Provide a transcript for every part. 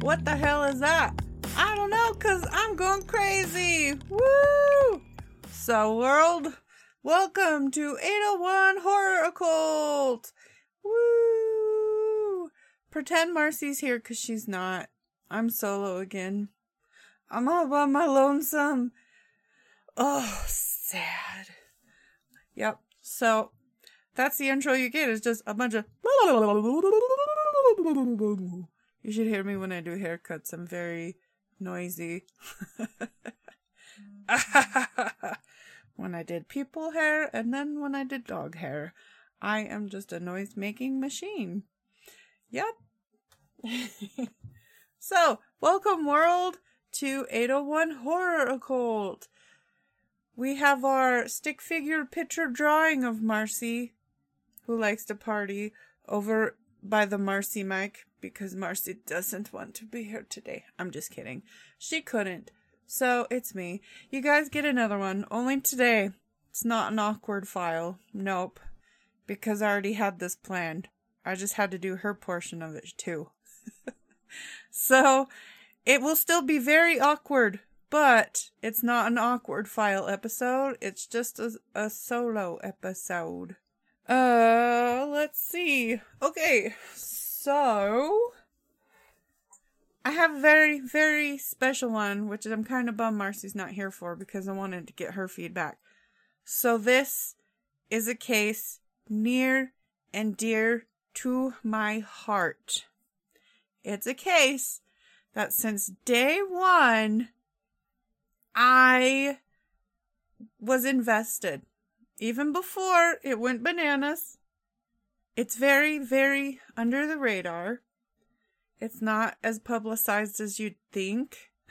What the hell is that? Crazy. Woo! So, world, welcome to 801 Horror Occult. Woo! Pretend Marcy's here, cause she's not. I'm solo again. I'm all by my lonesome. Oh, sad. Yep. So that's the intro you get. It's just a bunch of. You should hear me when I do haircuts. I'm very noisy. when I did people hair and then when I did dog hair, I am just a noise making machine. Yep. so, welcome world to 801 Horror Occult. We have our stick figure picture drawing of Marcy, who likes to party, over by the Marcy mic because Marcy doesn't want to be here today. I'm just kidding. She couldn't. So it's me. You guys get another one. Only today. It's not an awkward file. Nope. Because I already had this planned. I just had to do her portion of it too. so it will still be very awkward, but it's not an awkward file episode. It's just a, a solo episode. Uh, let's see. Okay, so I have a very, very special one, which I'm kind of bummed Marcy's not here for because I wanted to get her feedback. So this is a case near and dear to my heart. It's a case that since day one, I was invested. Even before it went bananas. It's very, very under the radar. It's not as publicized as you'd think.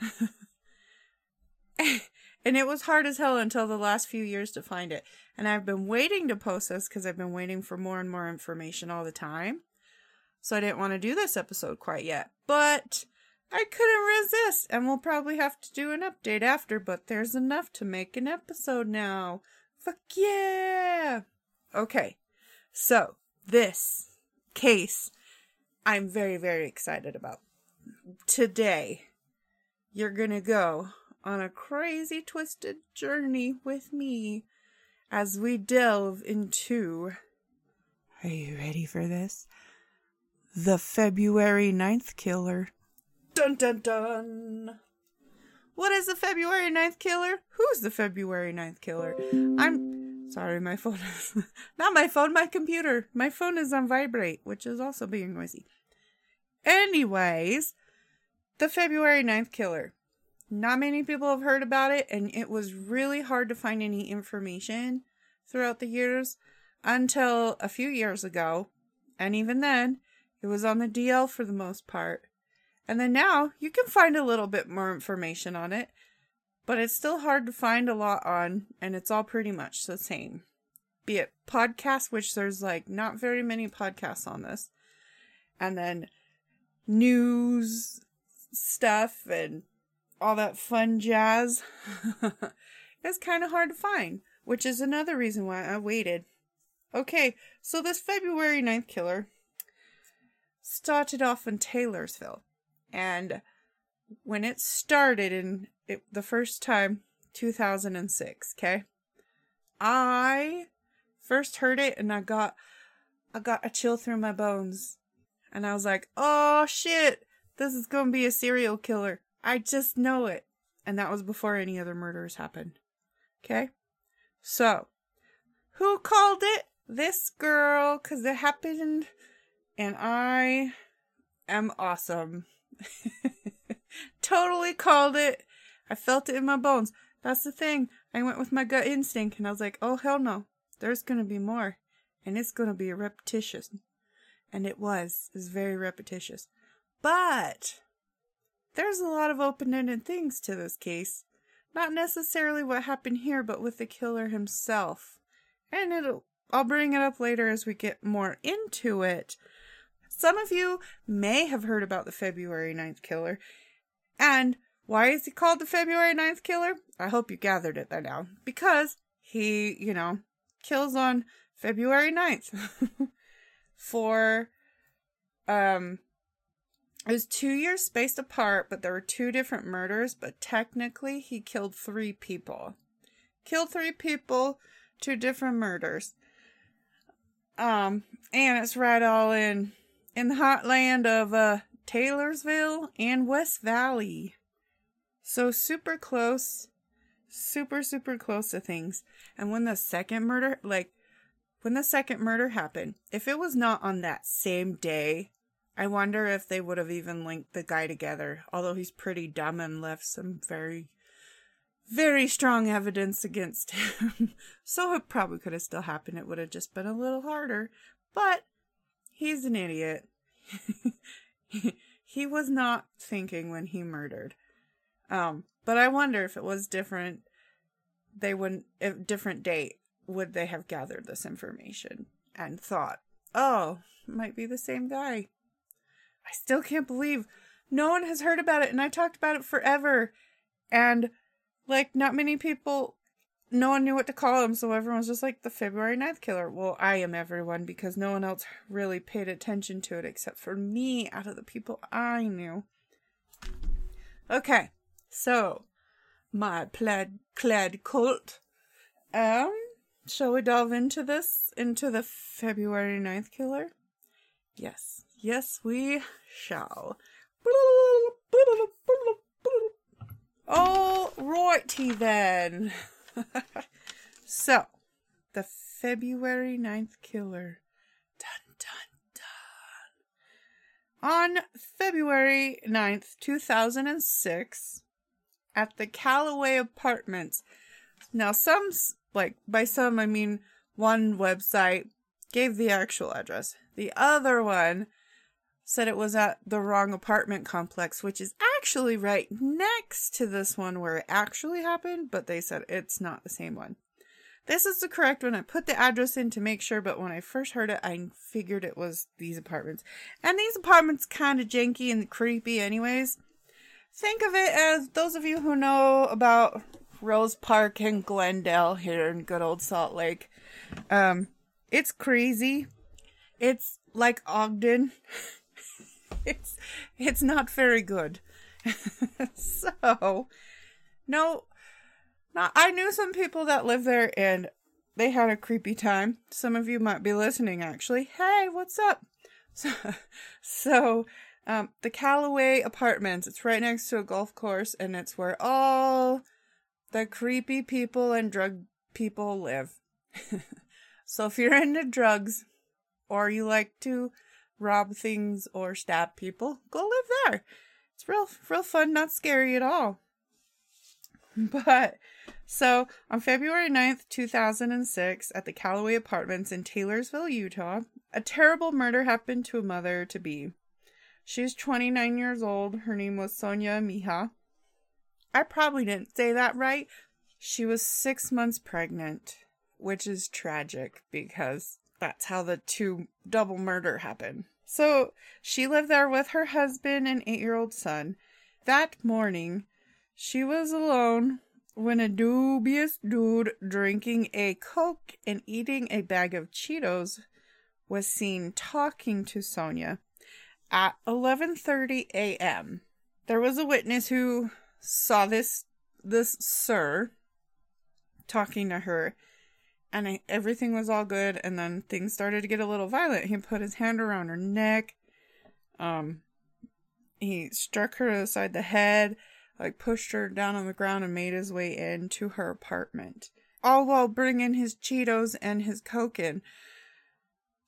and it was hard as hell until the last few years to find it. And I've been waiting to post this because I've been waiting for more and more information all the time. So I didn't want to do this episode quite yet. But I couldn't resist. And we'll probably have to do an update after, but there's enough to make an episode now. Fuck yeah! Okay, so this case I'm very, very excited about. Today, you're gonna go on a crazy, twisted journey with me as we delve into. Are you ready for this? The February 9th killer. Dun dun dun! What is the February 9th killer? Who's the February 9th killer? I'm sorry, my phone is not my phone, my computer. My phone is on vibrate, which is also being noisy. Anyways, the February 9th killer. Not many people have heard about it, and it was really hard to find any information throughout the years until a few years ago. And even then, it was on the DL for the most part. And then now you can find a little bit more information on it, but it's still hard to find a lot on, and it's all pretty much the same. Be it podcasts, which there's like not very many podcasts on this, and then news stuff and all that fun jazz. it's kind of hard to find, which is another reason why I waited. Okay, so this February 9th killer started off in Taylorsville. And when it started in it, the first time, 2006, okay? I first heard it and I got I got a chill through my bones. And I was like, "Oh shit, this is going to be a serial killer. I just know it." And that was before any other murders happened. Okay? So, who called it? This girl cuz it happened and I am awesome. totally called it. I felt it in my bones. That's the thing. I went with my gut instinct and I was like, oh, hell no. There's going to be more. And it's going to be repetitious. And it was. It was very repetitious. But there's a lot of open ended things to this case. not necessarily what happened here, but with the killer himself. And it'll I'll bring it up later as we get more into it. Some of you may have heard about the February 9th killer. And why is he called the February 9th killer? I hope you gathered it by now. Because he, you know, kills on February 9th for um it was two years spaced apart, but there were two different murders, but technically he killed three people. Killed three people, two different murders. Um, and it's right all in in the hot land of uh Taylorsville and West Valley. So super close, super super close to things. And when the second murder like when the second murder happened, if it was not on that same day I wonder if they would have even linked the guy together, although he's pretty dumb and left some very, very strong evidence against him. so it probably could have still happened. It would have just been a little harder. But he's an idiot. he was not thinking when he murdered. Um, but I wonder if it was different, they wouldn't, if different date, would they have gathered this information and thought, oh, might be the same guy. I still can't believe no one has heard about it and I talked about it forever. And like not many people no one knew what to call him, so everyone's just like the February 9th killer. Well, I am everyone because no one else really paid attention to it except for me out of the people I knew. Okay, so my plaid clad cult. Um, shall we delve into this? Into the February 9th killer? Yes. Yes, we shall. All righty then. so, the February 9th killer. Dun dun dun. On February 9th, 2006, at the Callaway Apartments. Now, some, like, by some, I mean one website gave the actual address. The other one said it was at the wrong apartment complex, which is actually right next to this one where it actually happened, but they said it's not the same one. This is the correct one. I put the address in to make sure, but when I first heard it, I figured it was these apartments. And these apartments kind of janky and creepy anyways. Think of it as those of you who know about Rose Park and Glendale here in good old Salt Lake. Um, it's crazy. It's like Ogden. it's it's not very good. so, no, not. I knew some people that live there, and they had a creepy time. Some of you might be listening, actually. Hey, what's up? So, so um, the Callaway Apartments. It's right next to a golf course, and it's where all the creepy people and drug people live. so if you're into drugs, or you like to rob things or stab people, go live there. It's real, real fun, not scary at all. But so on February 9th, 2006, at the Callaway Apartments in Taylorsville, Utah, a terrible murder happened to a mother to be. She was 29 years old. Her name was Sonia Mejia. I probably didn't say that right. She was six months pregnant, which is tragic because that's how the two double murder happened. So she lived there with her husband and eight year old son. That morning, she was alone when a dubious dude drinking a Coke and eating a bag of Cheetos was seen talking to Sonia at 11:30 a.m. There was a witness who saw this this sir talking to her and I, everything was all good and then things started to get a little violent. He put his hand around her neck. Um he struck her aside the head like pushed her down on the ground and made his way into her apartment all while bringing his cheetos and his coke in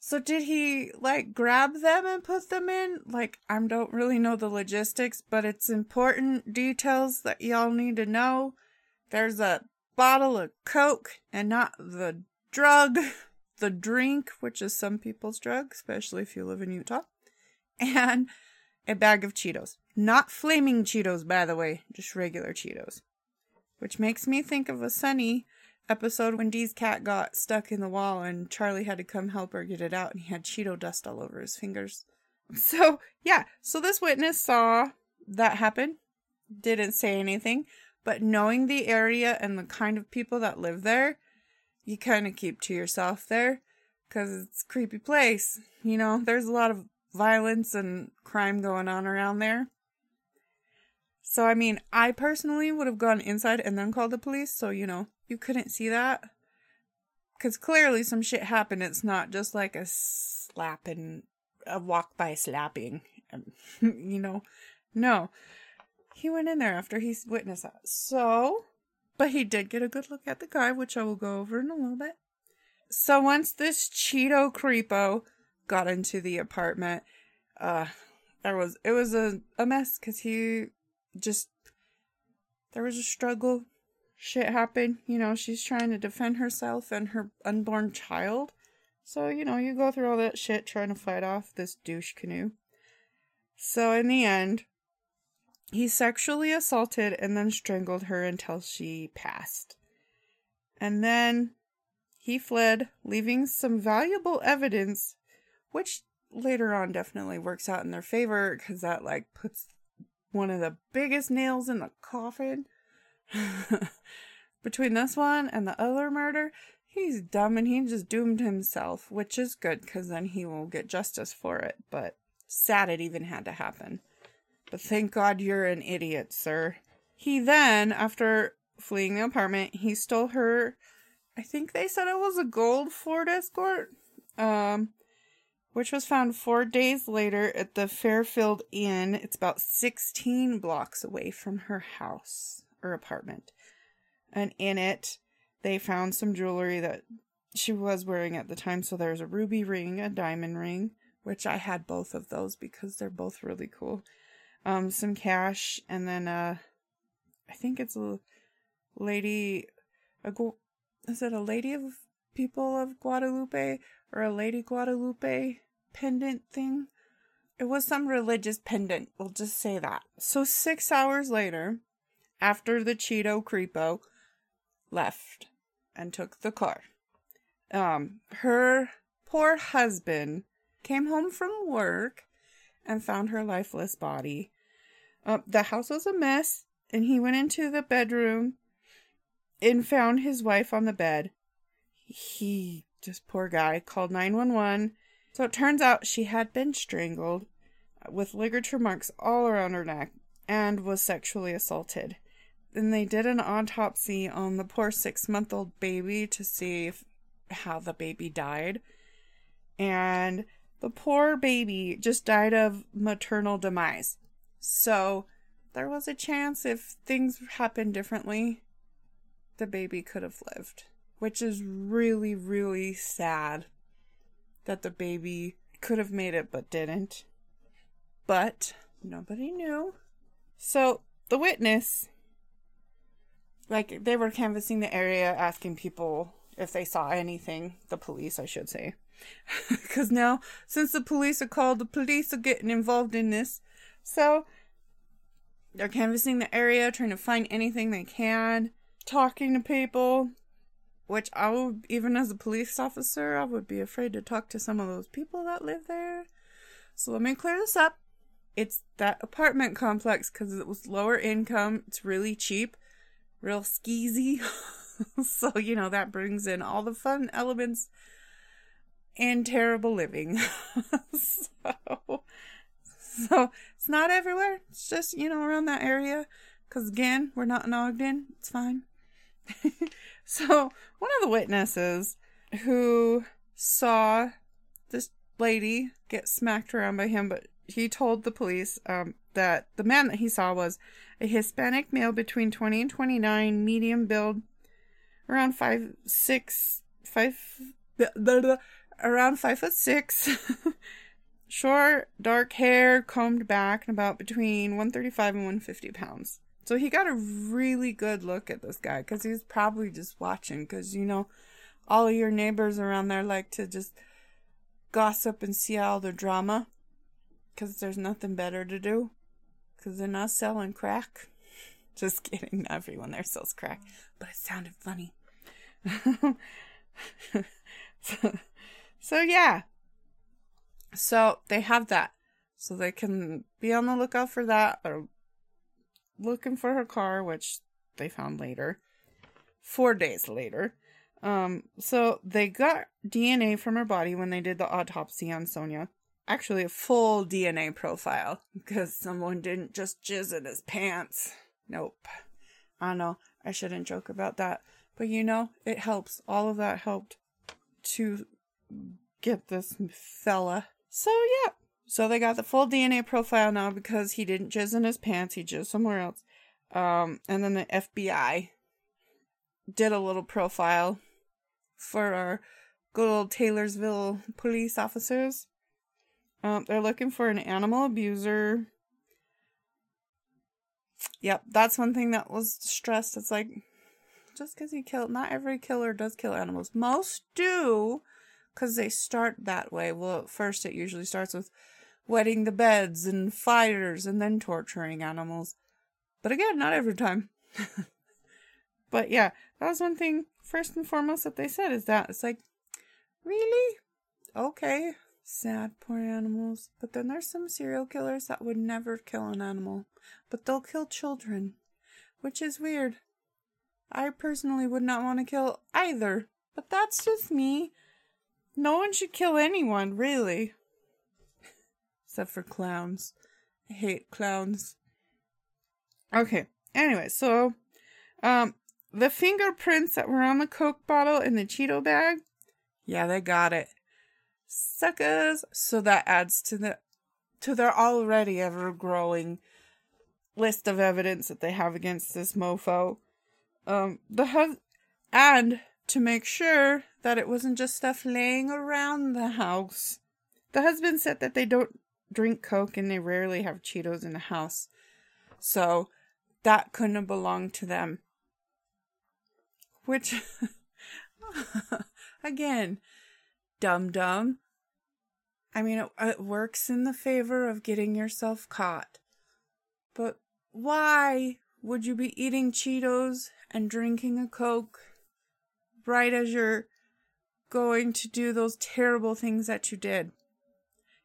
so did he like grab them and put them in like i don't really know the logistics but it's important details that y'all need to know there's a bottle of Coke and not the drug, the drink, which is some people's drug, especially if you live in Utah, and a bag of Cheetos. Not flaming Cheetos, by the way, just regular Cheetos. which makes me think of a Sunny episode when Dee's cat got stuck in the wall and Charlie had to come help her get it out and he had Cheeto dust all over his fingers. So, yeah, so this witness saw that happen, didn't say anything, but knowing the area and the kind of people that live there, you kind of keep to yourself there because it's creepy place. You know, there's a lot of violence and crime going on around there. So, I mean, I personally would have gone inside and then called the police, so, you know, you couldn't see that. Because clearly some shit happened. It's not just like a slapping, a walk by slapping. you know, no. He went in there after he witnessed that. So, but he did get a good look at the guy, which I will go over in a little bit. So once this Cheeto creepo got into the apartment, uh, there was it was a, a mess because he just there was a struggle. Shit happened, you know. She's trying to defend herself and her unborn child. So you know, you go through all that shit trying to fight off this douche canoe. So in the end, he sexually assaulted and then strangled her until she passed. And then he fled, leaving some valuable evidence, which later on definitely works out in their favor because that like puts one of the biggest nails in the coffin. Between this one and the other murder, he's dumb and he just doomed himself, which is good because then he will get justice for it. But sad it even had to happen. But thank God you're an idiot, sir. He then, after fleeing the apartment, he stole her. I think they said it was a gold Ford Escort. Um, which was found four days later at the Fairfield Inn. It's about 16 blocks away from her house or apartment. And in it, they found some jewelry that she was wearing at the time. So there's a ruby ring, a diamond ring, which I had both of those because they're both really cool. Um, some cash, and then uh, I think it's a lady. A, is it a lady of people of Guadalupe or a lady Guadalupe? Pendant thing. It was some religious pendant, we'll just say that. So, six hours later, after the Cheeto Creepo left and took the car, um, her poor husband came home from work and found her lifeless body. Uh, the house was a mess, and he went into the bedroom and found his wife on the bed. He, just poor guy, called 911 so it turns out she had been strangled with ligature marks all around her neck and was sexually assaulted. Then they did an autopsy on the poor six month old baby to see if, how the baby died. And the poor baby just died of maternal demise. So there was a chance if things happened differently, the baby could have lived, which is really, really sad that the baby could have made it but didn't. But nobody knew. So the witness, like, they were canvassing the area, asking people if they saw anything. The police, I should say. Because now, since the police are called, the police are getting involved in this. So they're canvassing the area, trying to find anything they can, talking to people which I would, even as a police officer, I would be afraid to talk to some of those people that live there. So let me clear this up. It's that apartment complex because it was lower income. It's really cheap, real skeezy. so, you know, that brings in all the fun elements and terrible living. so, so it's not everywhere. It's just, you know, around that area. Because again, we're not in Ogden. It's fine. So, one of the witnesses who saw this lady get smacked around by him, but he told the police um, that the man that he saw was a Hispanic male between 20 and 29, medium build, around five, six, five, blah, blah, blah, around five foot six, short, dark hair, combed back, and about between 135 and 150 pounds. So he got a really good look at this guy because he's probably just watching because, you know, all of your neighbors around there like to just gossip and see all the drama because there's nothing better to do because they're not selling crack. Just kidding. Everyone there sells crack, but it sounded funny. so, so, yeah. So they have that. So they can be on the lookout for that. They're looking for her car, which they found later. Four days later. Um, so they got DNA from her body when they did the autopsy on Sonia. Actually, a full DNA profile because someone didn't just jizz in his pants. Nope. I know I shouldn't joke about that, but you know, it helps. All of that helped to get this fella. So, yeah. So they got the full DNA profile now because he didn't jizz in his pants, he jizzed somewhere else. Um, and then the FBI did a little profile for our good old Taylorsville police officers. Um, they're looking for an animal abuser. Yep, that's one thing that was stressed. It's like, just because he killed, not every killer does kill animals. Most do, because they start that way. Well, at first, it usually starts with wetting the beds and fires and then torturing animals. But again, not every time. but yeah, that was one thing, first and foremost, that they said is that it's like, really? Okay. Sad, poor animals. But then there's some serial killers that would never kill an animal, but they'll kill children, which is weird. I personally would not want to kill either, but that's just me. No one should kill anyone, really. Except for clowns. I hate clowns. Okay. Anyway, so um the fingerprints that were on the Coke bottle in the Cheeto bag, yeah, they got it. Suckers. So that adds to the to their already ever growing list of evidence that they have against this mofo. Um the hus- and to make sure that it wasn't just stuff laying around the house. The husband said that they don't drink Coke and they rarely have Cheetos in the house. So that couldn't have belonged to them. Which, again, dumb dumb. I mean, it, it works in the favor of getting yourself caught. But why would you be eating Cheetos and drinking a Coke right as you're going to do those terrible things that you did?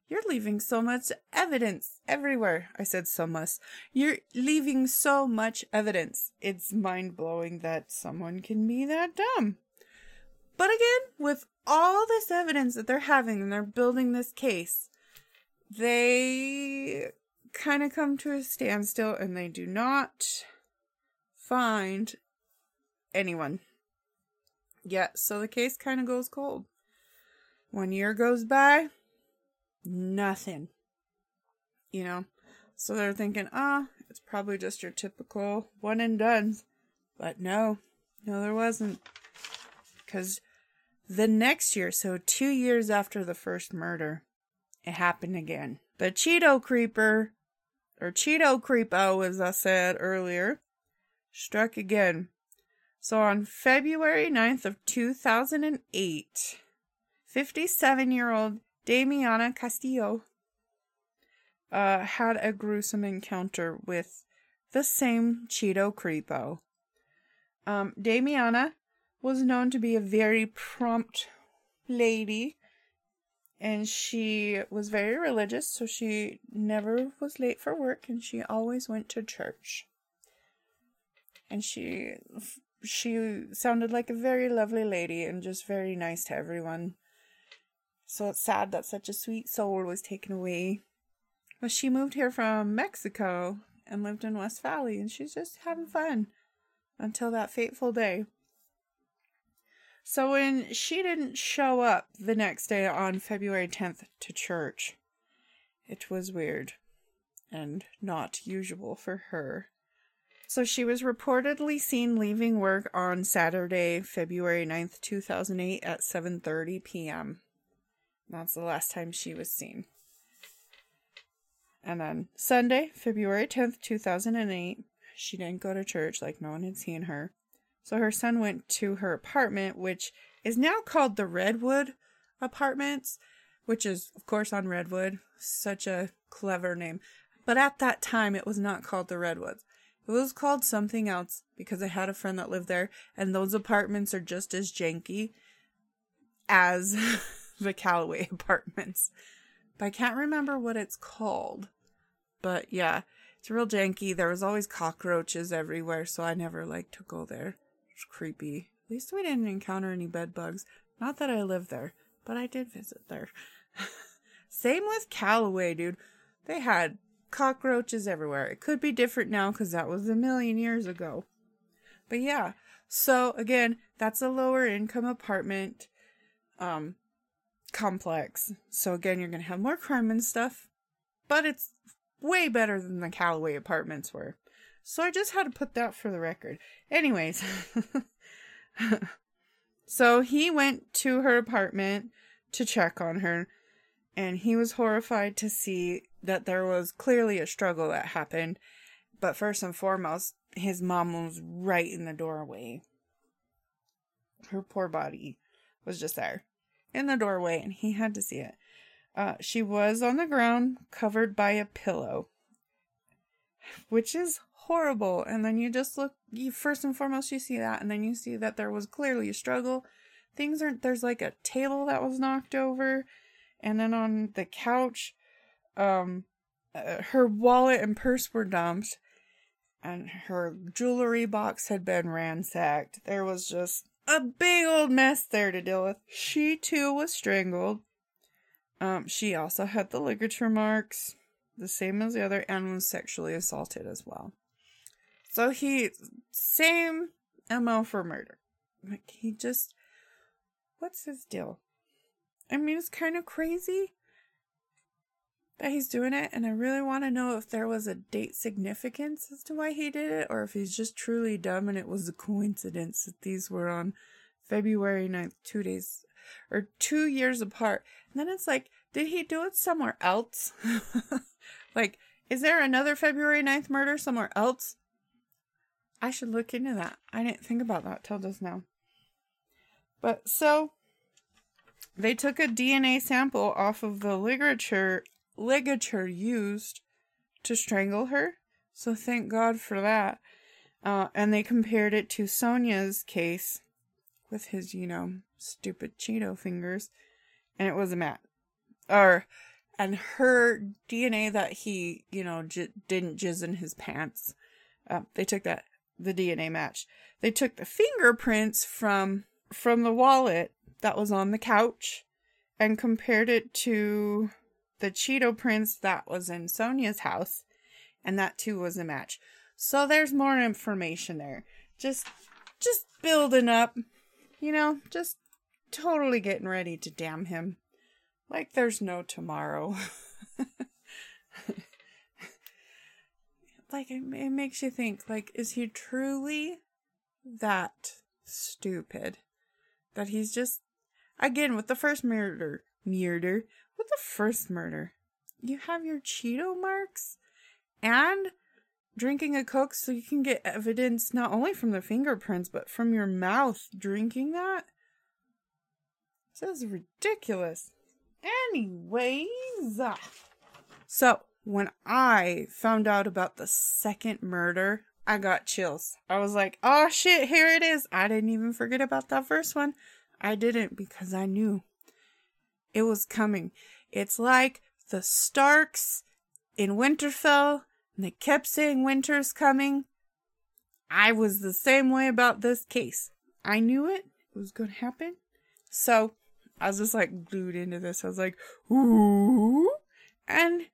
You're leaving so much evidence everywhere. I said so much. You're leaving so much evidence. It's mind blowing that someone can be that dumb. But again, with all this evidence that they're having and they're building this case, they kind of come to a standstill and they do not find anyone. Yeah, so the case kind of goes cold. One year goes by, nothing. You know? So they're thinking, ah, it's probably just your typical one and done. But no, no, there wasn't. Because the next year, so two years after the first murder, it happened again. The Cheeto Creeper, or Cheeto Creepo, as I said earlier, struck again. So on February 9th of 2008, 57 year old Damiana Castillo uh, had a gruesome encounter with the same Cheeto Creepo. Um, Damiana was known to be a very prompt lady, and she was very religious, so she never was late for work, and she always went to church. And she she sounded like a very lovely lady and just very nice to everyone. So it's sad that such a sweet soul was taken away. But she moved here from Mexico and lived in West Valley, and she's just having fun until that fateful day. So when she didn't show up the next day on February 10th to church, it was weird and not usual for her. So she was reportedly seen leaving work on Saturday, February 9th, 2008 at 7:30 p.m. That's the last time she was seen. And then Sunday, February 10th, 2008, she didn't go to church like no one had seen her. So her son went to her apartment, which is now called the Redwood Apartments, which is, of course, on Redwood. Such a clever name. But at that time, it was not called the Redwoods. It was called something else because I had a friend that lived there, and those apartments are just as janky as the Callaway apartments. But I can't remember what it's called. But yeah, it's real janky. There was always cockroaches everywhere, so I never liked to go there. It's creepy. At least we didn't encounter any bed bugs. Not that I lived there, but I did visit there. Same with Callaway, dude. They had cockroaches everywhere. It could be different now because that was a million years ago. But yeah, so again, that's a lower income apartment um complex. So again, you're gonna have more crime and stuff, but it's way better than the Callaway apartments were. So I just had to put that for the record. Anyways, so he went to her apartment to check on her, and he was horrified to see that there was clearly a struggle that happened. But first and foremost, his mom was right in the doorway. Her poor body was just there in the doorway, and he had to see it. Uh, she was on the ground, covered by a pillow, which is horrible. And then you just look, you first and foremost, you see that, and then you see that there was clearly a struggle. Things aren't, there's like a table that was knocked over, and then on the couch, um, uh, her wallet and purse were dumped, and her jewelry box had been ransacked. There was just a big old mess there to deal with. She too was strangled. Um, she also had the ligature marks, the same as the other, and was sexually assaulted as well. So he, same MO for murder. Like, he just, what's his deal? I mean, it's kind of crazy that he's doing it, and I really want to know if there was a date significance as to why he did it, or if he's just truly dumb and it was a coincidence that these were on February 9th, two days or two years apart. And then it's like, did he do it somewhere else? like, is there another February 9th murder somewhere else? I should look into that. I didn't think about that till just now. But so they took a DNA sample off of the ligature ligature used to strangle her. So thank God for that. Uh, and they compared it to Sonia's case with his, you know, stupid Cheeto fingers, and it was a match. Or, and her DNA that he, you know, j- didn't jizz in his pants. Uh, they took that the DNA match. They took the fingerprints from from the wallet that was on the couch and compared it to the Cheeto prints that was in Sonia's house, and that too was a match. So there's more information there. Just just building up, you know, just totally getting ready to damn him. Like there's no tomorrow. like it, it makes you think like is he truly that stupid that he's just again with the first murder murder with the first murder you have your cheeto marks and drinking a coke so you can get evidence not only from the fingerprints but from your mouth drinking that this is ridiculous anyways uh, so when I found out about the second murder, I got chills. I was like, oh shit, here it is. I didn't even forget about that first one. I didn't because I knew it was coming. It's like the Starks in Winterfell, and they kept saying winter's coming. I was the same way about this case. I knew it, it was going to happen. So I was just like glued into this. I was like, ooh. And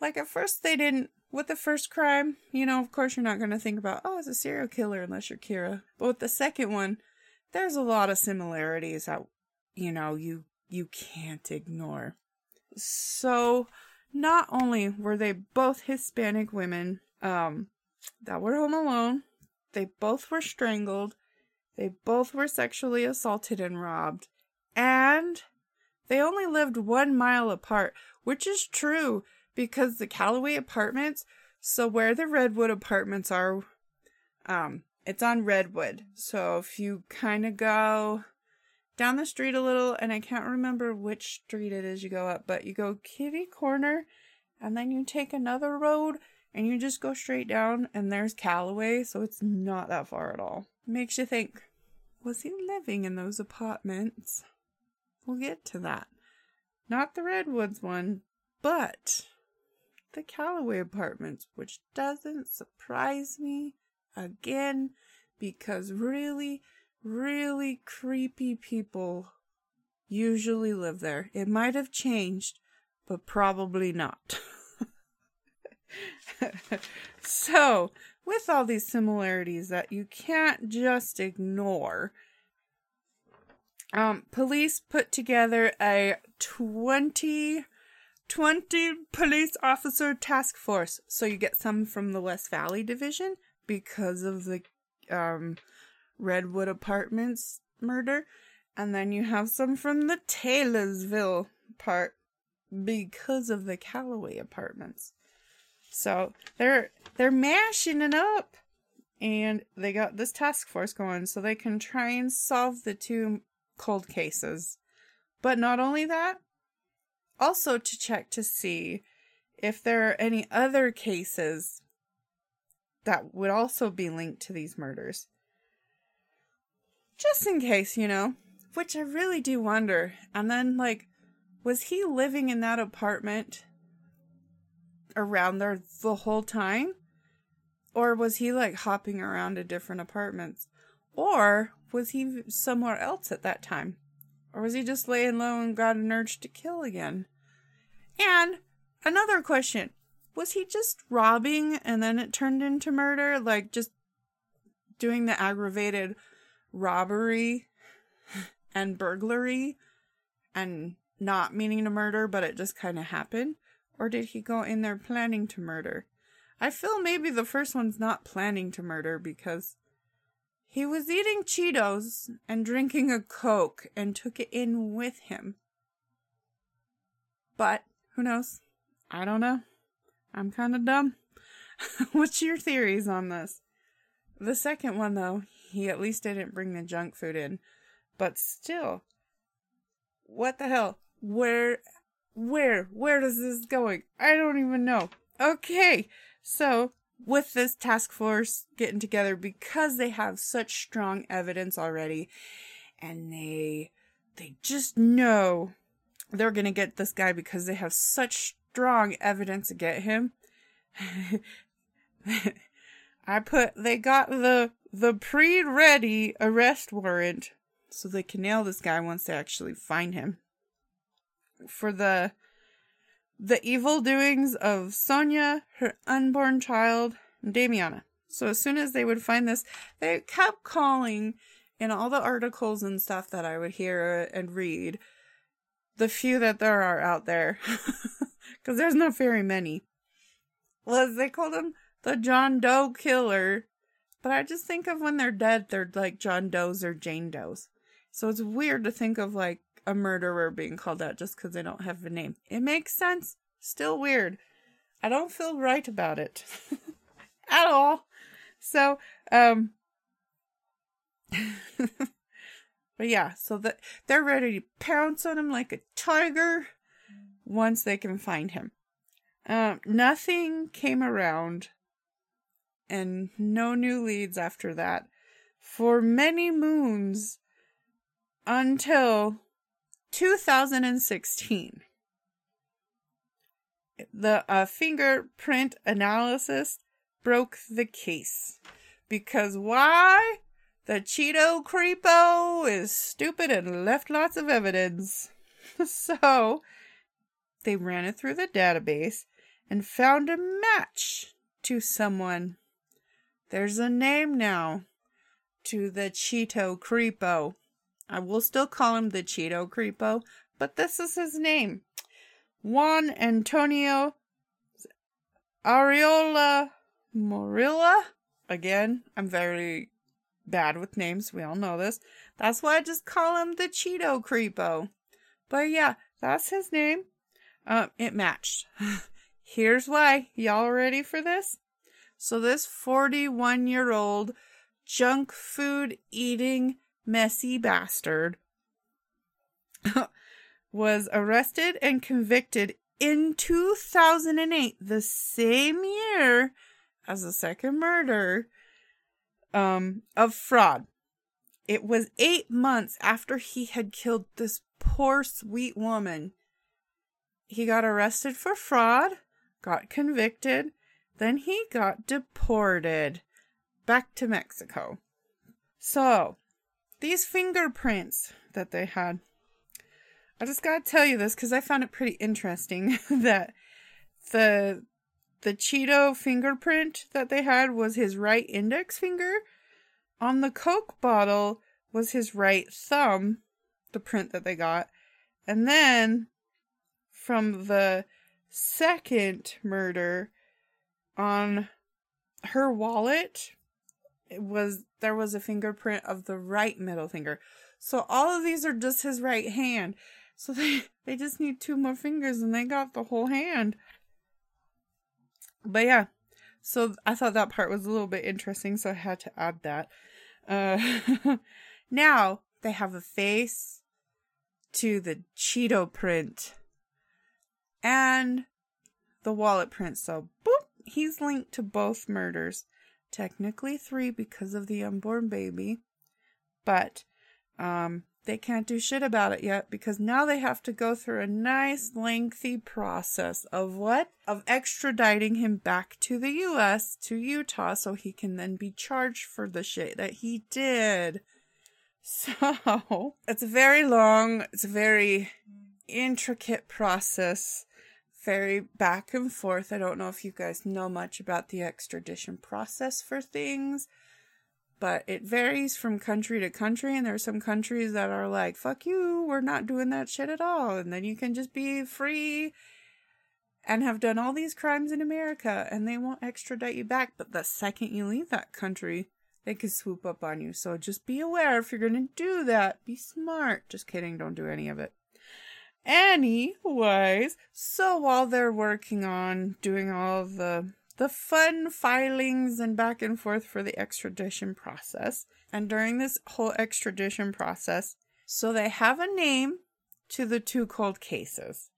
like at first they didn't with the first crime, you know, of course you're not going to think about, oh, it's a serial killer unless you're Kira. But with the second one, there's a lot of similarities that, you know, you, you can't ignore. So, not only were they both Hispanic women, um, that were home alone, they both were strangled, they both were sexually assaulted and robbed, and they only lived one mile apart, which is true because the Callaway apartments, so where the Redwood apartments are, um, it's on Redwood. So if you kind of go down the street a little, and I can't remember which street it is you go up, but you go kitty corner, and then you take another road, and you just go straight down, and there's Calloway, so it's not that far at all. Makes you think, was he living in those apartments? We'll get to that. Not the Redwoods one, but the Calloway apartments, which doesn't surprise me again because really, really creepy people usually live there. It might have changed, but probably not. so, with all these similarities that you can't just ignore, um, police put together a 20, 20 police officer task force. So you get some from the West Valley Division because of the um, Redwood Apartments murder. And then you have some from the Taylorsville part because of the Calloway Apartments. So they're they're mashing it up. And they got this task force going so they can try and solve the two cold cases. But not only that, also to check to see if there are any other cases that would also be linked to these murders. Just in case, you know, which I really do wonder. And then, like, was he living in that apartment around there the whole time? Or was he like hopping around to different apartments? Or was he somewhere else at that time? Or was he just laying low and got an urge to kill again? And another question was he just robbing and then it turned into murder? Like just doing the aggravated robbery and burglary and not meaning to murder, but it just kind of happened? Or did he go in there planning to murder? I feel maybe the first one's not planning to murder because he was eating Cheetos and drinking a Coke and took it in with him. But who knows? I don't know. I'm kind of dumb. What's your theories on this? The second one, though, he at least didn't bring the junk food in. But still, what the hell? Where, where, where is this going? I don't even know. Okay, so with this task force getting together because they have such strong evidence already and they they just know they're going to get this guy because they have such strong evidence to get him I put they got the the pre-ready arrest warrant so they can nail this guy once they actually find him for the the evil doings of Sonia, her unborn child, and Damiana. So as soon as they would find this, they kept calling in all the articles and stuff that I would hear and read, the few that there are out there, because there's not very many, was they called him the John Doe killer. But I just think of when they're dead, they're like John Does or Jane Does. So it's weird to think of like a murderer being called out just because they don't have a name. It makes sense. Still weird. I don't feel right about it at all. So, um, but yeah, so that they're ready to pounce on him like a tiger once they can find him. Um, nothing came around and no new leads after that for many moons until 2016. The uh, fingerprint analysis broke the case. Because why? The Cheeto Creepo is stupid and left lots of evidence. so, they ran it through the database and found a match to someone. There's a name now to the Cheeto Creepo. I will still call him the Cheeto Creepo, but this is his name. Juan Antonio Ariola Morilla. Again, I'm very bad with names. We all know this. That's why I just call him the Cheeto Creepo. But yeah, that's his name. Uh, it matched. Here's why. Y'all ready for this? So this 41 year old junk food eating messy bastard was arrested and convicted in 2008, the same year as the second murder um, of fraud. It was eight months after he had killed this poor, sweet woman. He got arrested for fraud, got convicted, then he got deported back to Mexico. So, these fingerprints that they had, I just gotta tell you this because I found it pretty interesting that the the Cheeto fingerprint that they had was his right index finger. On the Coke bottle was his right thumb, the print that they got. And then from the second murder on her wallet it was there was a fingerprint of the right middle finger. So all of these are just his right hand. So they they just need two more fingers and they got the whole hand. But yeah, so I thought that part was a little bit interesting, so I had to add that. Uh, now they have a face to the Cheeto print and the wallet print. So, boop, he's linked to both murders. Technically three because of the unborn baby, but um, they can't do shit about it yet because now they have to go through a nice lengthy process of what? Of extraditing him back to the US, to Utah, so he can then be charged for the shit that he did. So, it's a very long, it's a very intricate process, very back and forth. I don't know if you guys know much about the extradition process for things but it varies from country to country and there are some countries that are like fuck you we're not doing that shit at all and then you can just be free and have done all these crimes in america and they won't extradite you back. But the second you leave that country they can swoop up on you. So just be aware if you're gonna do that. Be smart. Just kidding. Don't do any of it anyways so while they're working on doing all the the fun filings and back and forth for the extradition process. And during this whole extradition process, so they have a name to the two cold cases.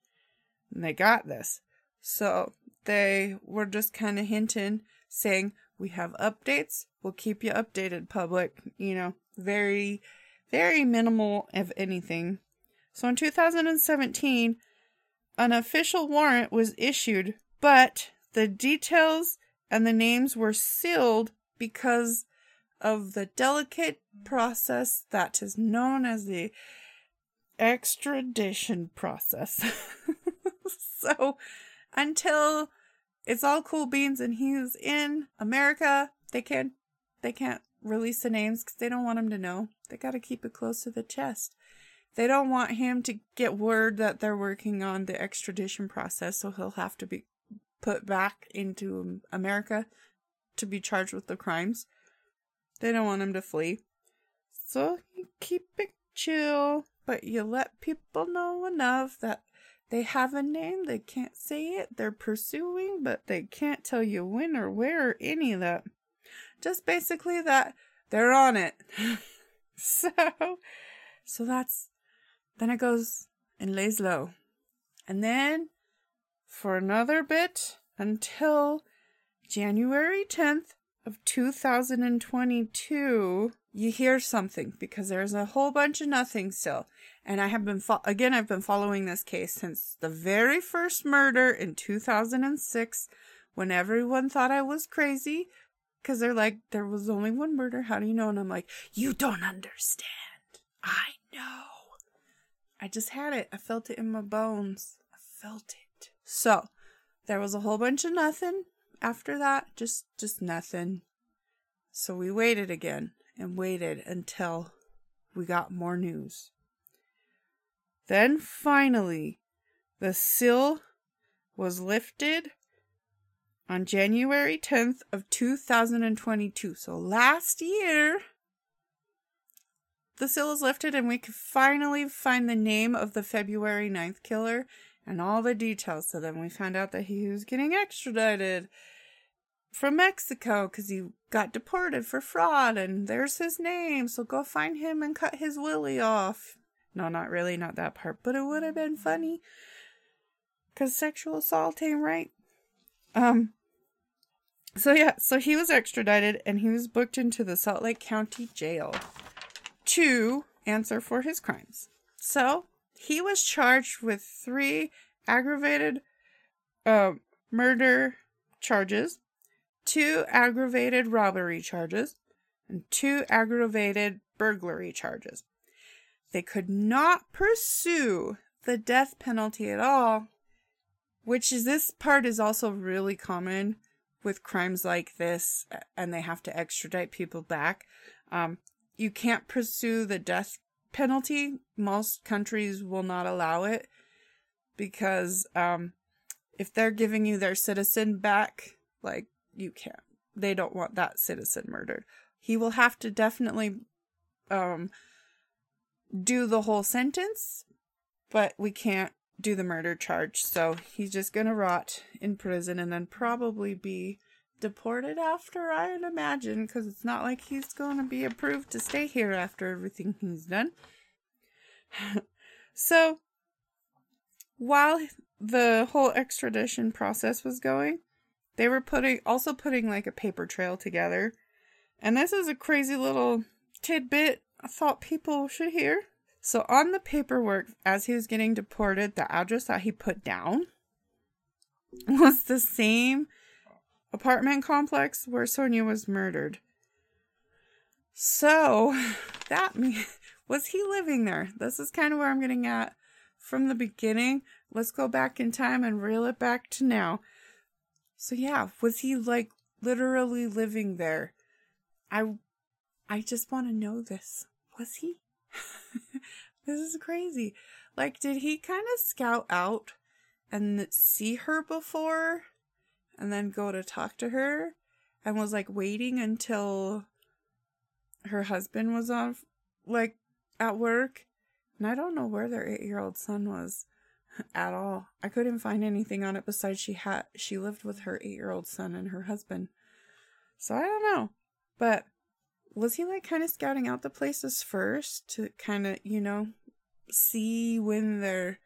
And they got this. So they were just kind of hinting, saying, We have updates. We'll keep you updated, public. You know, very, very minimal, if anything. So in 2017, an official warrant was issued, but the details and the names were sealed because of the delicate process that is known as the extradition process. so until it's all cool beans and he's in America, they can't they can't release the names because they don't want him to know. They got to keep it close to the chest. They don't want him to get word that they're working on the extradition process, so he'll have to be put back into America to be charged with the crimes. They don't want him to flee. So you keep it chill, but you let people know enough that they have a name, they can't say it, they're pursuing, but they can't tell you when or where or any of that. Just basically that they're on it. so so that's then it goes and lays low. And then for another bit until January 10th of 2022 you hear something because there's a whole bunch of nothing still. And i have been fo- again i've been following this case since the very first murder in 2006 when everyone thought i was crazy because they're like there was only one murder. How do you know? And i'm like you don't understand. I know i just had it i felt it in my bones i felt it so there was a whole bunch of nothing after that, just just nothing. So we waited again and waited until we got more news. Then finally, the seal was lifted on January 10th of 2022. So last year, the seal is lifted and we could finally find the name of the February 9th killer and all the details. So then we found out that he was getting extradited from Mexico because he got deported for fraud, and there's his name. So go find him and cut his willy off. No, not really, not that part, but it would have been funny. Because sexual assault ain't right. Um, so yeah, so he was extradited and he was booked into the Salt Lake County Jail to answer for his crimes. So he was charged with three aggravated uh, murder charges, two aggravated robbery charges, and two aggravated burglary charges. They could not pursue the death penalty at all, which is this part is also really common with crimes like this, and they have to extradite people back. Um, you can't pursue the death penalty. Most countries will not allow it because um, if they're giving you their citizen back, like you can't. They don't want that citizen murdered. He will have to definitely um, do the whole sentence, but we can't do the murder charge. So he's just gonna rot in prison and then probably be deported after, I'd imagine, because it's not like he's gonna be approved to stay here after everything he's done. so while the whole extradition process was going, they were putting also putting like a paper trail together. And this is a crazy little tidbit I thought people should hear. So on the paperwork, as he was getting deported, the address that he put down was the same apartment complex where Sonia was murdered. So that means was he living there? This is kind of where I'm getting at from the beginning. Let's go back in time and reel it back to now. So yeah, was he like literally living there? I I just want to know this. Was he? this is crazy. Like, did he kind of scout out and see her before and then go to talk to her and was like waiting until her husband was off, like at work? And I don't know where their eight year old son was at all. I couldn't find anything on it besides she had she lived with her eight year old son and her husband. So I don't know. But was he like kind of scouting out the places first to kind of, you know, see when their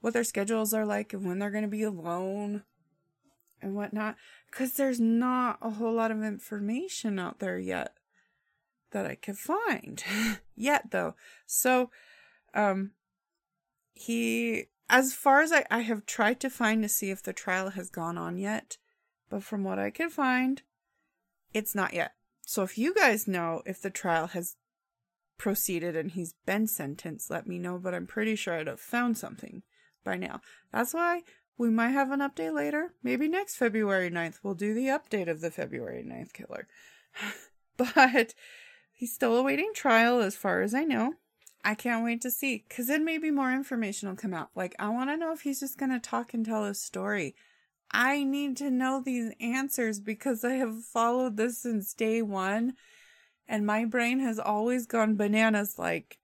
what their schedules are like and when they're going to be alone and whatnot? Because there's not a whole lot of information out there yet that I could find yet, though. So, um, he, as far as I, I have tried to find to see if the trial has gone on yet, but from what I can find, it's not yet. So if you guys know if the trial has proceeded and he's been sentenced, let me know, but I'm pretty sure I'd have found something by now. That's why we might have an update later. Maybe next February 9th we'll do the update of the February 9th killer. but he's still awaiting trial as far as I know. I can't wait to see because then maybe more information will come out. Like, I want to know if he's just going to talk and tell his story. I need to know these answers because I have followed this since day one and my brain has always gone bananas like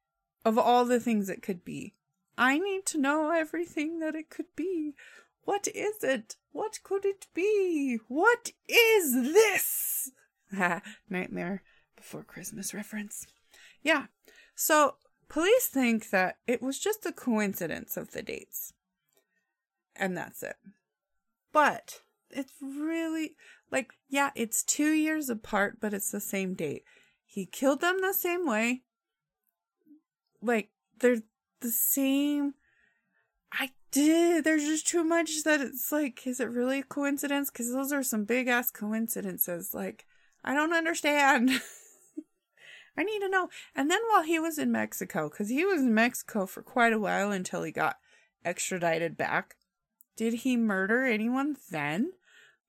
of all the things it could be. I need to know everything that it could be. What is it? What could it be? What is this? Nightmare before Christmas reference. Yeah. So police think that it was just a coincidence of the dates. And that's it. But it's really like, yeah, it's two years apart, but it's the same date. He killed them the same way. Like, they're the same. I did. There's just too much that it's like, is it really a coincidence? Because those are some big ass coincidences. Like, I don't understand. I need to know. And then while he was in Mexico, because he was in Mexico for quite a while until he got extradited back, did he murder anyone then?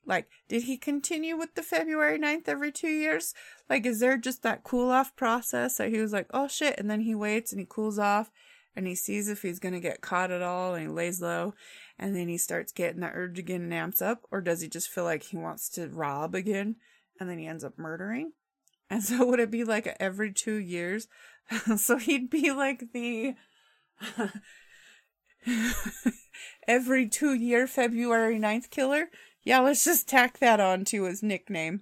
Like, did he continue with the February 9th every two years? Like, is there just that cool off process that he was like, oh shit, and then he waits and he cools off and he sees if he's gonna get caught at all and he lays low and then he starts getting that urge again and amps up? Or does he just feel like he wants to rob again and then he ends up murdering? And so would it be like every two years? so he'd be like the every two year February 9th killer. Yeah, let's just tack that on to his nickname.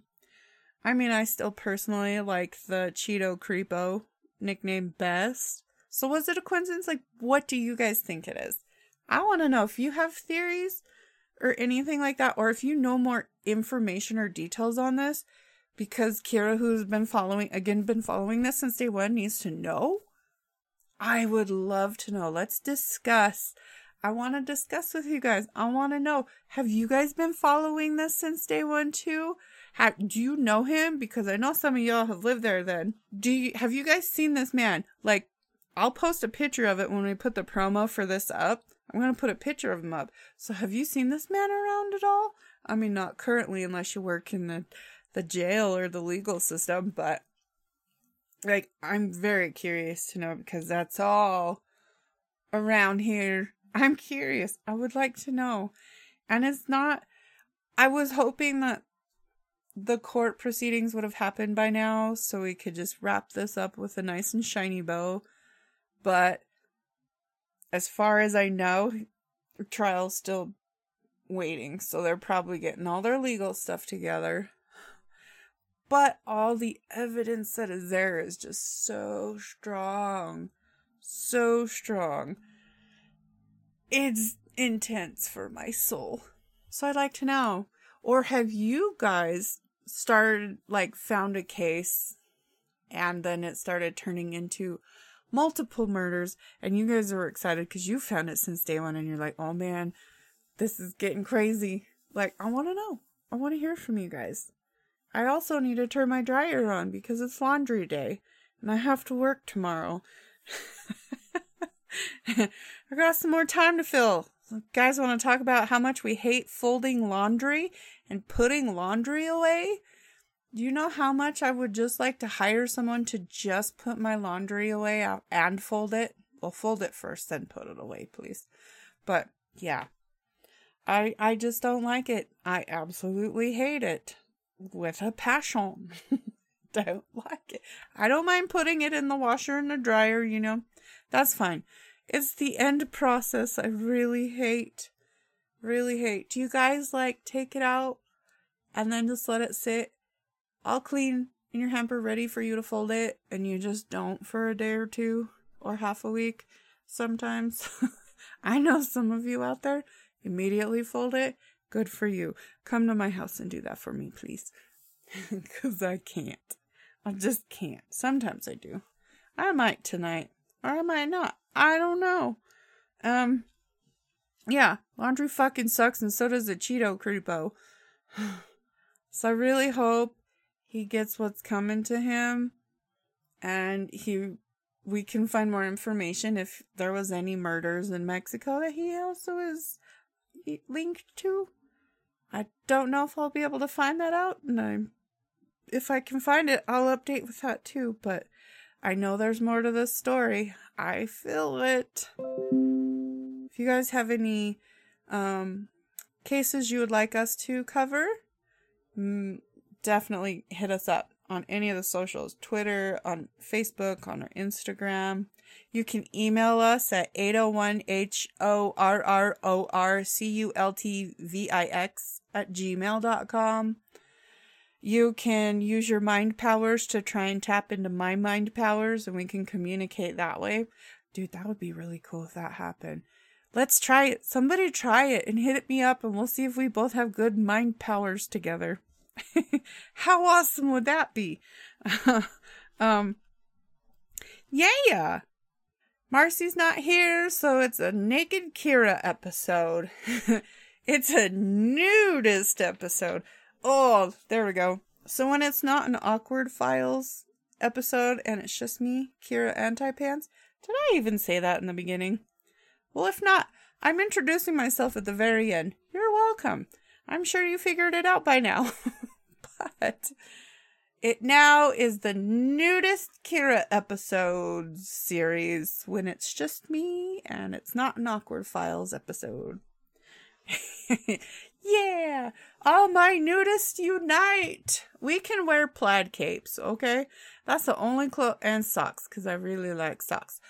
I mean, I still personally like the Cheeto Creepo nickname best. So was it a coincidence? Like, what do you guys think it is? I want to know if you have theories or anything like that, or if you know more information or details on this, because Kira, who's been following, again, been following this since day one, needs to know. I would love to know. Let's discuss. I want to discuss with you guys. I want to know have you guys been following this since day one too? Have, do you know him? Because I know some of y'all have lived there then. Do you, have you guys seen this man? Like, I'll post a picture of it when we put the promo for this up. I'm going to put a picture of him up. So have you seen this man around at all? I mean, not currently unless you work in the, the jail or the legal system, but like, I'm very curious to know because that's all around here. I'm curious. I would like to know. And it's not, I was hoping that the court proceedings would have happened by now so we could just wrap this up with a nice and shiny bow. But as far as I know, trial's still waiting, so they're probably getting all their legal stuff together. But all the evidence that is there is just so strong. So strong. It's intense for my soul. So I'd like to know. Or have you guys started, like, found a case and then it started turning into multiple murders and you guys are excited because you found it since day one and you're like, oh man, this is getting crazy. Like, I want to know. I want to hear from you guys. I also need to turn my dryer on because it's laundry day and I have to work tomorrow. I got some more time to fill. guys want to talk about how much we hate folding laundry and putting laundry away? Do you know how much I would just like to hire someone to just put my laundry away and fold it? Well, fold it first, then put it away, please. But yeah, I I just don't like it. I absolutely hate it with a passion. don't like it. I don't mind putting it in the washer and the dryer, you know. That's fine. It's the end process I really hate. Really hate. Do you guys like take it out and then just let it sit all clean in your hamper ready for you to fold it and you just don't for a day or two or half a week sometimes. I know some of you out there immediately fold it. Good for you. Come to my house and do that for me, please. Because I can't. I just can't. Sometimes I do. I might tonight, or I might not. I don't know. Um, yeah, laundry fucking sucks, and so does the Cheeto creepo. so I really hope he gets what's coming to him and he we can find more information if there was any murders in Mexico that he also is linked to. I don't know if I'll be able to find that out, and I'm if I can find it, I'll update with that too. But I know there's more to this story. I feel it. If you guys have any um, cases you would like us to cover, definitely hit us up on any of the socials Twitter, on Facebook, on our Instagram. You can email us at 801-H-O-R-R-O-R-C-U-L-T-V-I-X at gmail.com. You can use your mind powers to try and tap into my mind powers and we can communicate that way. Dude, that would be really cool if that happened. Let's try it. Somebody try it and hit me up and we'll see if we both have good mind powers together. How awesome would that be? um, yeah. Marcy's not here, so it's a Naked Kira episode. it's a nudist episode. Oh, there we go. So when it's not an awkward files episode and it's just me, Kira Anti Pants, did I even say that in the beginning? Well, if not, I'm introducing myself at the very end. You're welcome. I'm sure you figured it out by now. But it now is the nudist Kira episode series when it's just me and it's not an awkward files episode. yeah, all my nudists unite. We can wear plaid capes, okay? That's the only clothes and socks because I really like socks.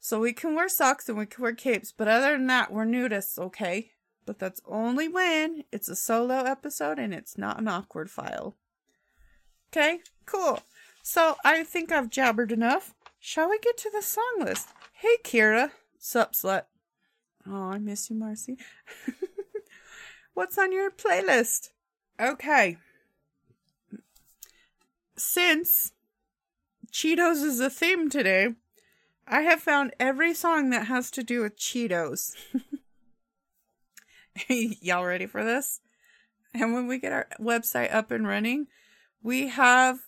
So we can wear socks and we can wear capes, but other than that, we're nudists, okay? But that's only when it's a solo episode and it's not an awkward file. Okay, cool. So I think I've jabbered enough. Shall we get to the song list? Hey, Kira. Sup, slut. Oh, I miss you, Marcy. What's on your playlist? Okay. Since Cheetos is a theme today, I have found every song that has to do with Cheetos. Y'all ready for this? And when we get our website up and running, we have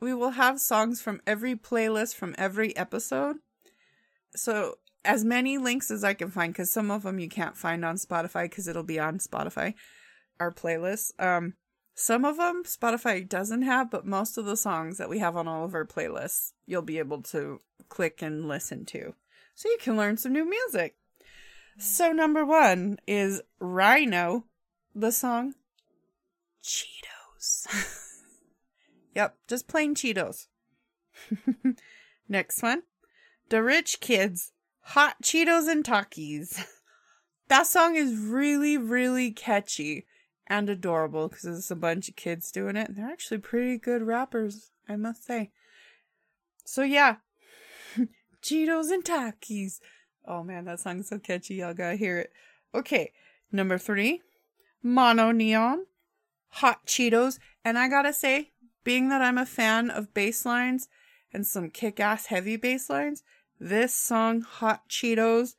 we will have songs from every playlist from every episode. So as many links as I can find because some of them you can't find on Spotify because it'll be on Spotify, our playlists. Um, some of them Spotify doesn't have, but most of the songs that we have on all of our playlists, you'll be able to click and listen to. So you can learn some new music. So number one is Rhino, the song Cheetos. yep, just plain Cheetos. Next one, The Rich Kids, Hot Cheetos and Takis. That song is really, really catchy and adorable because it's a bunch of kids doing it. They're actually pretty good rappers, I must say. So yeah, Cheetos and Takis. Oh man, that song's so catchy. Y'all gotta hear it. Okay, number three, Mono Neon, Hot Cheetos. And I gotta say, being that I'm a fan of bass lines and some kick ass heavy bass lines, this song, Hot Cheetos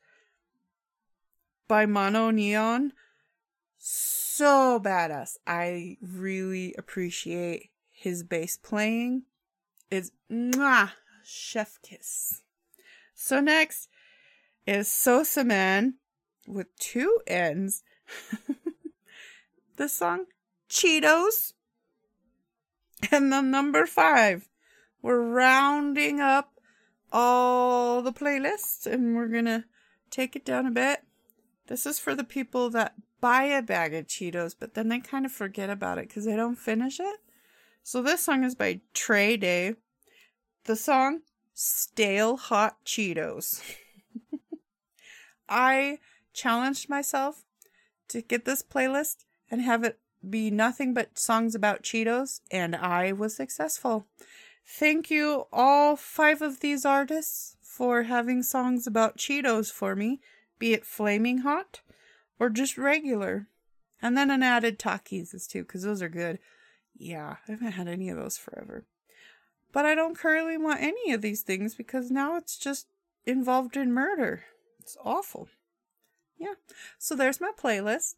by Mono Neon, so badass. I really appreciate his bass playing. It's mwah, chef kiss. So next is Sosa Man with two N's. the song Cheetos. And the number five. We're rounding up all the playlists and we're gonna take it down a bit. This is for the people that buy a bag of Cheetos, but then they kind of forget about it because they don't finish it. So this song is by Trey Day. The song Stale Hot Cheetos. I challenged myself to get this playlist and have it be nothing but songs about Cheetos, and I was successful. Thank you, all five of these artists, for having songs about Cheetos for me, be it flaming hot or just regular. And then an added Takis too, because those are good. Yeah, I haven't had any of those forever. But I don't currently want any of these things because now it's just involved in murder. It's awful. Yeah. So there's my playlist.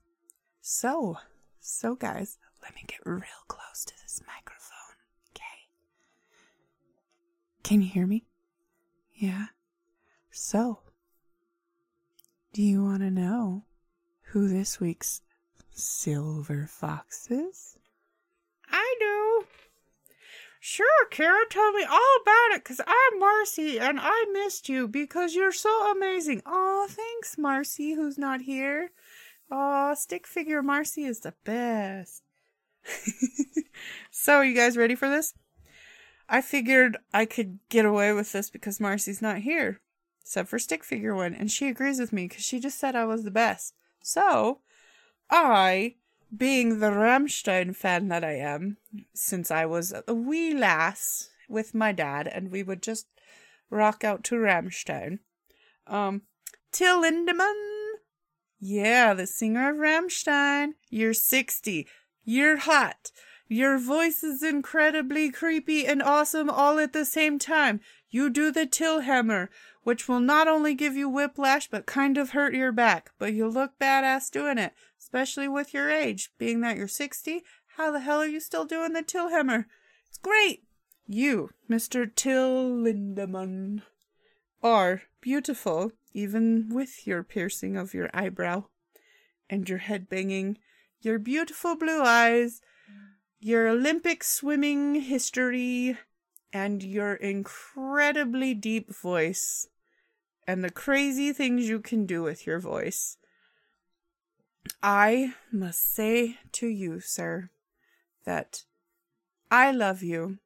So, so guys, let me get real close to this microphone. Okay. Can you hear me? Yeah. So, do you want to know who this week's silver fox is? I do. Sure, Kara, tell me all about it because I'm Marcy and I missed you because you're so amazing. Oh, thanks, Marcy, who's not here. Oh, stick figure Marcy is the best. so, are you guys ready for this? I figured I could get away with this because Marcy's not here, except for stick figure one, and she agrees with me because she just said I was the best. So, I, being the Rammstein fan that I am, since I was a wee lass with my dad, and we would just rock out to Rammstein. Um, Till Lindemann. Yeah, the singer of Rammstein. You're 60. You're hot. Your voice is incredibly creepy and awesome all at the same time. You do the till hammer, which will not only give you whiplash but kind of hurt your back, but you look badass doing it, especially with your age. Being that you're 60, how the hell are you still doing the till hammer? It's great. You, Mr. Till Lindemann, are beautiful, even with your piercing of your eyebrow and your head banging, your beautiful blue eyes, your Olympic swimming history, and your incredibly deep voice, and the crazy things you can do with your voice. I must say to you, sir, that I love you.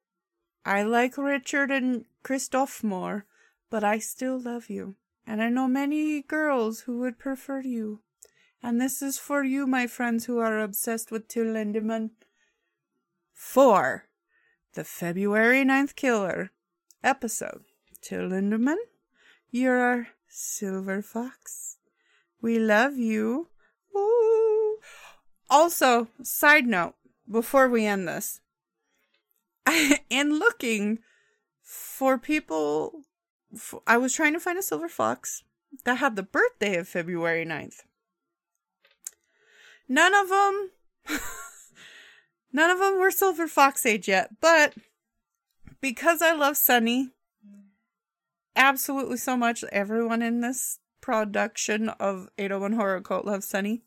I like Richard and Christoph more, but I still love you. And I know many girls who would prefer you. And this is for you, my friends who are obsessed with Till Lindemann. 4. The February 9th Killer episode. Till Lindemann, you're our silver fox. We love you. Also, side note, before we end this, in looking for people, I was trying to find a silver fox that had the birthday of February 9th. None of them, none of them were silver fox age yet, but because I love Sunny absolutely so much, everyone in this production of 801 Horror Cult loves Sunny.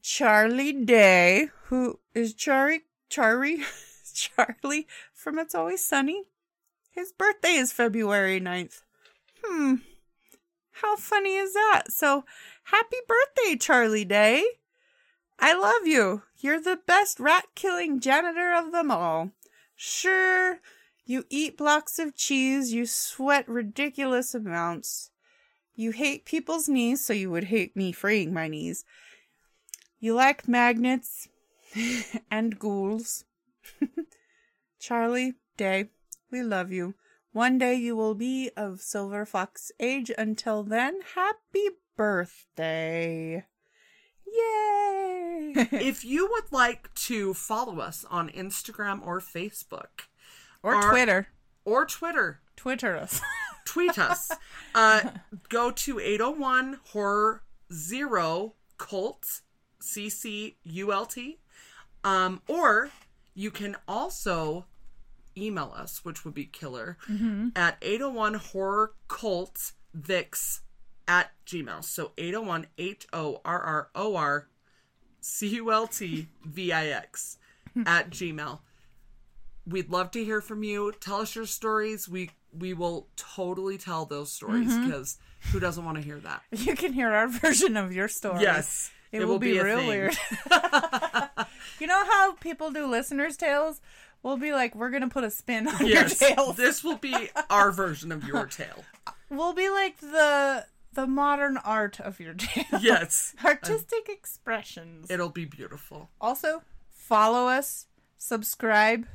Charlie Day, who is Charlie, Charlie, Charlie from It's Always Sunny. His birthday is February 9th. Hmm. How funny is that? So, happy birthday, Charlie Day. I love you. You're the best rat killing janitor of them all. Sure, you eat blocks of cheese, you sweat ridiculous amounts. You hate people's knees, so you would hate me freeing my knees. You like magnets and ghouls. Charlie, Day, we love you. One day you will be of Silver Fox age. Until then, happy birthday. Yay! if you would like to follow us on Instagram or Facebook or Our- Twitter. or Twitter, Twitter us. tweet us. uh, go to 801 Horror Zero Cult, C C U L T. Um, or you can also email us, which would be killer, at 801 Horror Cult Vix at Gmail. So 801 H O R R O R C U L T V I X at Gmail. We'd love to hear from you. Tell us your stories. We we will totally tell those stories mm-hmm. because who doesn't want to hear that? you can hear our version of your story. Yes, It, will, be, a real thing. weird. you know how people do listeners' tales? We'll be like, we're gonna put a spin on Yes, your tales. this will be our version of your tale. We'll be like the the modern art of your tale. Yes, Artistic expressions. it'll be beautiful. Also, follow us, subscribe,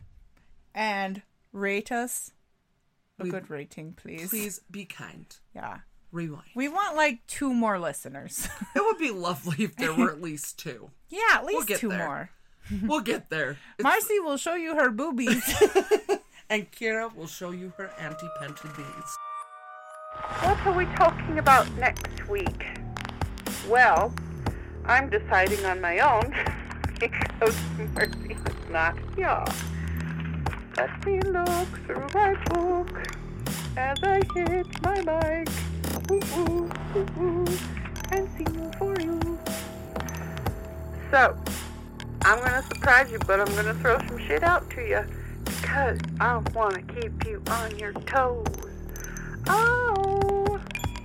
and rate us. A We- good rating, please. Please be kind. Yeah. Rewind. We want like two more listeners. It would be lovely if there were at least two. yeah, at least get two there. more. We'll get there. It's- Marcy will show you her boobies. and Kira will show you her anti-penty beads. What are we talking about next week? Well, I'm deciding on my own because Marcy is not here. Let me look through my book as I hit my mic. Ooh, ooh, ooh, ooh, and sing for you. So, I'm gonna surprise you, but I'm gonna throw some shit out to you because I want to keep you on your toes. Oh,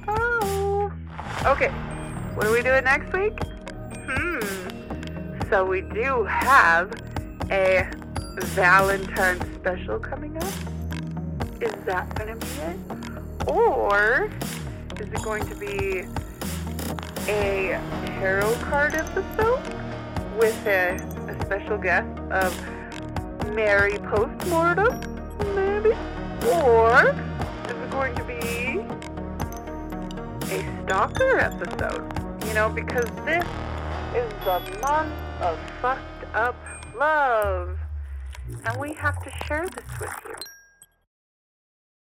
oh. Okay, what are we doing next week? Hmm. So we do have a Valentine special coming up. Is that going to be it? Or is it going to be a tarot card episode with a, a special guest of Mary Postmortem, maybe? Or is it going to be a stalker episode? You know, because this is the month of fucked up love. And we have to share this with you.